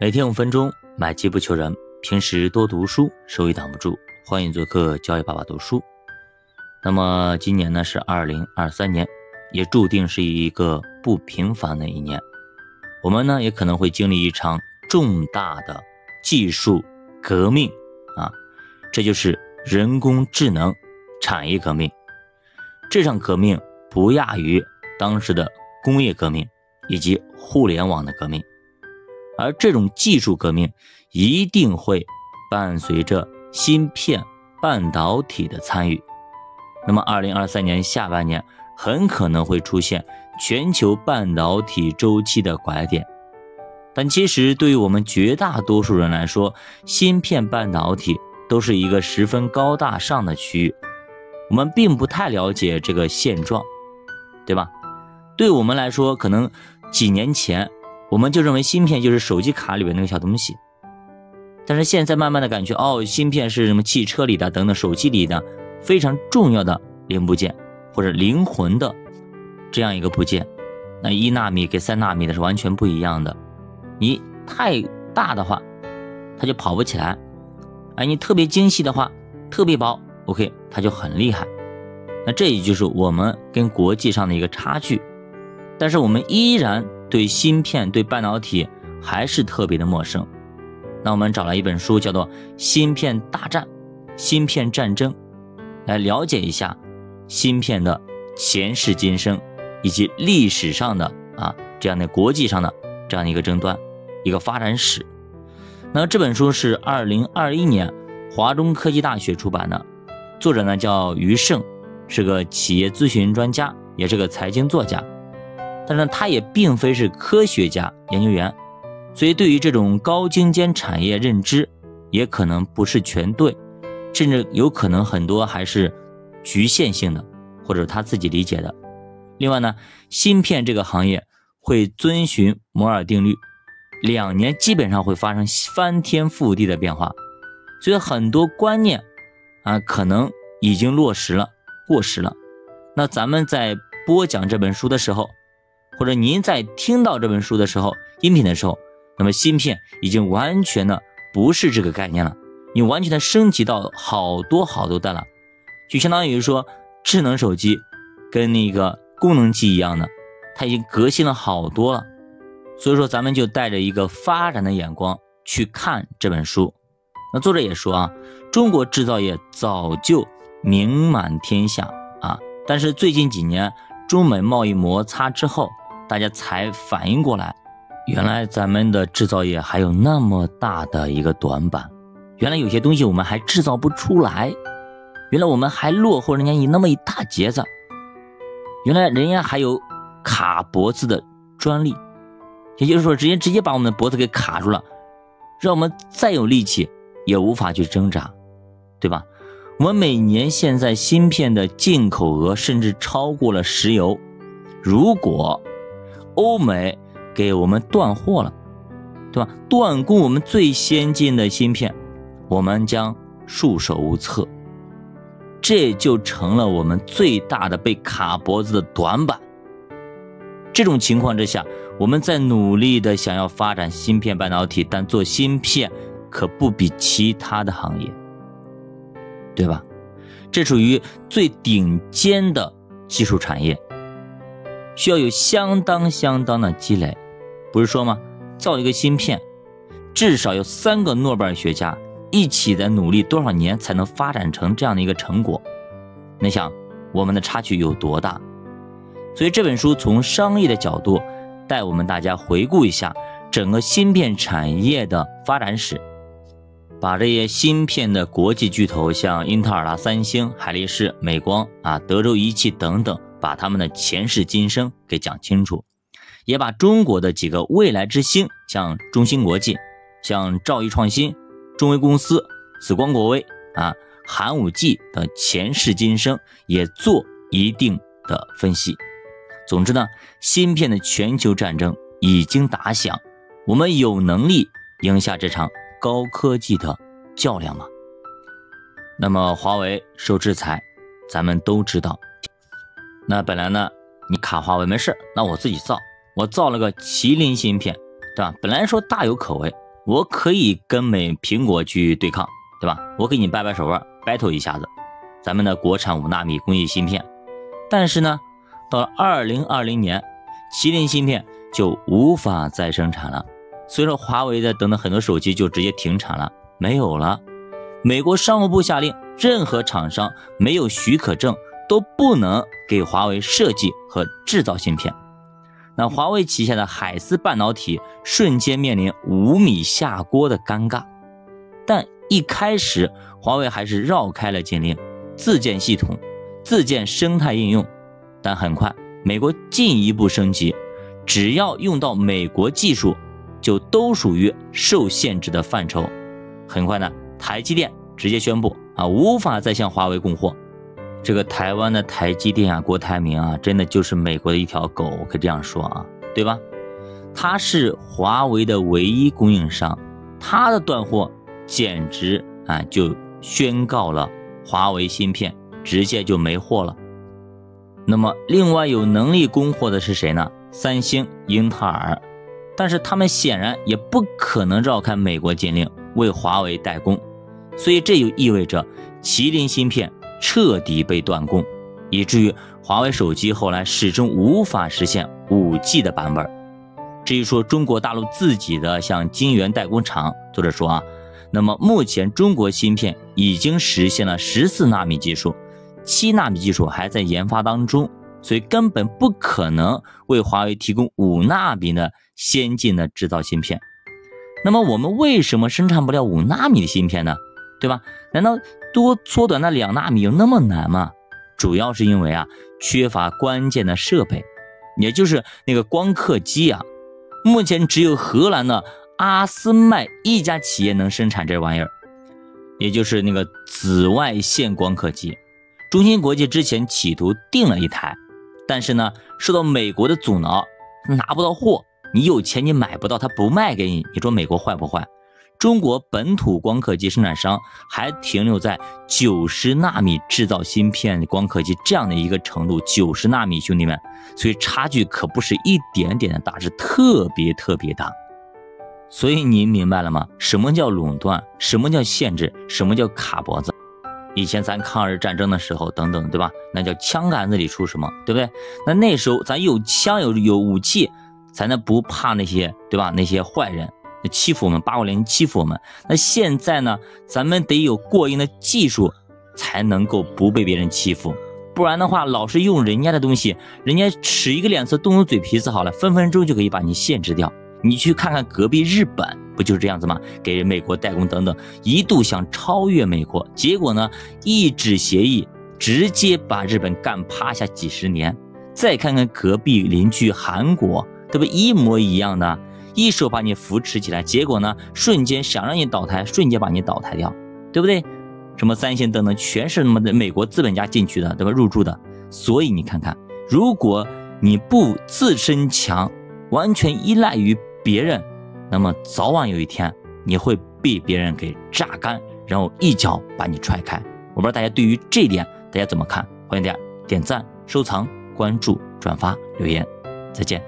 每天五分钟，买机不求人。平时多读书，收益挡不住。欢迎做客教育爸爸读书。那么今年呢是二零二三年，也注定是一个不平凡的一年。我们呢也可能会经历一场重大的技术革命啊，这就是人工智能产业革命。这场革命不亚于当时的工业革命以及互联网的革命。而这种技术革命一定会伴随着芯片、半导体的参与。那么，二零二三年下半年很可能会出现全球半导体周期的拐点。但其实，对于我们绝大多数人来说，芯片、半导体都是一个十分高大上的区域，我们并不太了解这个现状，对吧？对我们来说，可能几年前。我们就认为芯片就是手机卡里面那个小东西，但是现在慢慢的感觉，哦，芯片是什么汽车里的等等，手机里的非常重要的零部件或者灵魂的这样一个部件。那一纳米跟三纳米的是完全不一样的，你太大的话，它就跑不起来；哎，你特别精细的话，特别薄，OK，它就很厉害。那这也就是我们跟国际上的一个差距，但是我们依然。对芯片、对半导体还是特别的陌生。那我们找了一本书，叫做《芯片大战》《芯片战争》，来了解一下芯片的前世今生，以及历史上的啊这样的国际上的这样的一个争端，一个发展史。那这本书是二零二一年华中科技大学出版的，作者呢叫余胜，是个企业咨询专家，也是个财经作家。但是他也并非是科学家、研究员，所以对于这种高精尖产业认知，也可能不是全对，甚至有可能很多还是局限性的，或者他自己理解的。另外呢，芯片这个行业会遵循摩尔定律，两年基本上会发生翻天覆地的变化，所以很多观念啊，可能已经落实了、过时了。那咱们在播讲这本书的时候，或者您在听到这本书的时候，音频的时候，那么芯片已经完全的不是这个概念了，你完全的升级到好多好多代了，就相当于说智能手机跟那个功能机一样的，它已经革新了好多了。所以说，咱们就带着一个发展的眼光去看这本书。那作者也说啊，中国制造业早就名满天下啊，但是最近几年中美贸易摩擦之后。大家才反应过来，原来咱们的制造业还有那么大的一个短板，原来有些东西我们还制造不出来，原来我们还落后人家一那么一大截子，原来人家还有卡脖子的专利，也就是说，直接直接把我们的脖子给卡住了，让我们再有力气也无法去挣扎，对吧？我们每年现在芯片的进口额甚至超过了石油，如果。欧美给我们断货了，对吧？断供我们最先进的芯片，我们将束手无策，这就成了我们最大的被卡脖子的短板。这种情况之下，我们在努力的想要发展芯片半导体，但做芯片可不比其他的行业，对吧？这属于最顶尖的技术产业。需要有相当相当的积累，不是说吗？造一个芯片，至少有三个诺贝尔学家一起在努力多少年才能发展成这样的一个成果？你想我们的差距有多大？所以这本书从商业的角度带我们大？家回顾一下整个芯片产业的发展史，把这些芯片的国际巨头，像英特尔啦、三星、海力士、美光啊、德州仪器等等。把他们的前世今生给讲清楚，也把中国的几个未来之星，像中芯国际、像兆易创新、中微公司、紫光国微啊、寒武纪的前世今生也做一定的分析。总之呢，芯片的全球战争已经打响，我们有能力赢下这场高科技的较量吗？那么华为受制裁，咱们都知道。那本来呢，你卡华为没事那我自己造，我造了个麒麟芯片，对吧？本来说大有可为，我可以跟美苹果去对抗，对吧？我给你掰掰手腕，battle 一下子，咱们的国产五纳米工艺芯片。但是呢，到了二零二零年，麒麟芯片就无法再生产了，所以说华为的等等很多手机就直接停产了，没有了。美国商务部下令，任何厂商没有许可证都不能给华为设计和制造芯片。那华为旗下的海思半导体瞬间面临五米下锅的尴尬。但一开始，华为还是绕开了禁令，自建系统，自建生态应用。但很快，美国进一步升级，只要用到美国技术，就都属于受限制的范畴。很快呢。台积电直接宣布啊，无法再向华为供货。这个台湾的台积电啊，郭台铭啊，真的就是美国的一条狗，可以这样说啊，对吧？他是华为的唯一供应商，他的断货简直啊，就宣告了华为芯片直接就没货了。那么，另外有能力供货的是谁呢？三星、英特尔，但是他们显然也不可能绕开美国禁令为华为代工。所以这就意味着麒麟芯片彻底被断供，以至于华为手机后来始终无法实现五 G 的版本。至于说中国大陆自己的像晶圆代工厂，作者说啊，那么目前中国芯片已经实现了十四纳米技术，七纳米技术还在研发当中，所以根本不可能为华为提供五纳米的先进的制造芯片。那么我们为什么生产不了五纳米的芯片呢？对吧？难道多缩短那两纳米有那么难吗？主要是因为啊，缺乏关键的设备，也就是那个光刻机啊。目前只有荷兰的阿斯麦一家企业能生产这玩意儿，也就是那个紫外线光刻机。中芯国际之前企图订了一台，但是呢，受到美国的阻挠，拿不到货。你有钱你买不到，他不卖给你，你说美国坏不坏？中国本土光刻机生产商还停留在九十纳米制造芯片光刻机这样的一个程度，九十纳米，兄弟们，所以差距可不是一点点的大，是特别特别大。所以您明白了吗？什么叫垄断？什么叫限制？什么叫卡脖子？以前咱抗日战争的时候，等等，对吧？那叫枪杆子里出什么，对不对？那那时候咱有枪有有武器，才能不怕那些，对吧？那些坏人。欺负我们，八国联军欺负我们。那现在呢？咱们得有过硬的技术，才能够不被别人欺负。不然的话，老是用人家的东西，人家使一个脸色动动嘴皮子，好了，分分钟就可以把你限制掉。你去看看隔壁日本，不就是这样子吗？给美国代工等等，一度想超越美国，结果呢，一纸协议直接把日本干趴下几十年。再看看隔壁邻居韩国，这不一模一样的？一手把你扶持起来，结果呢，瞬间想让你倒台，瞬间把你倒台掉，对不对？什么三星等等，全是那么的美国资本家进去的，对吧？入驻的。所以你看看，如果你不自身强，完全依赖于别人，那么早晚有一天你会被别人给榨干，然后一脚把你踹开。我不知道大家对于这点大家怎么看？欢迎大家点赞、收藏、关注、转发、留言，再见。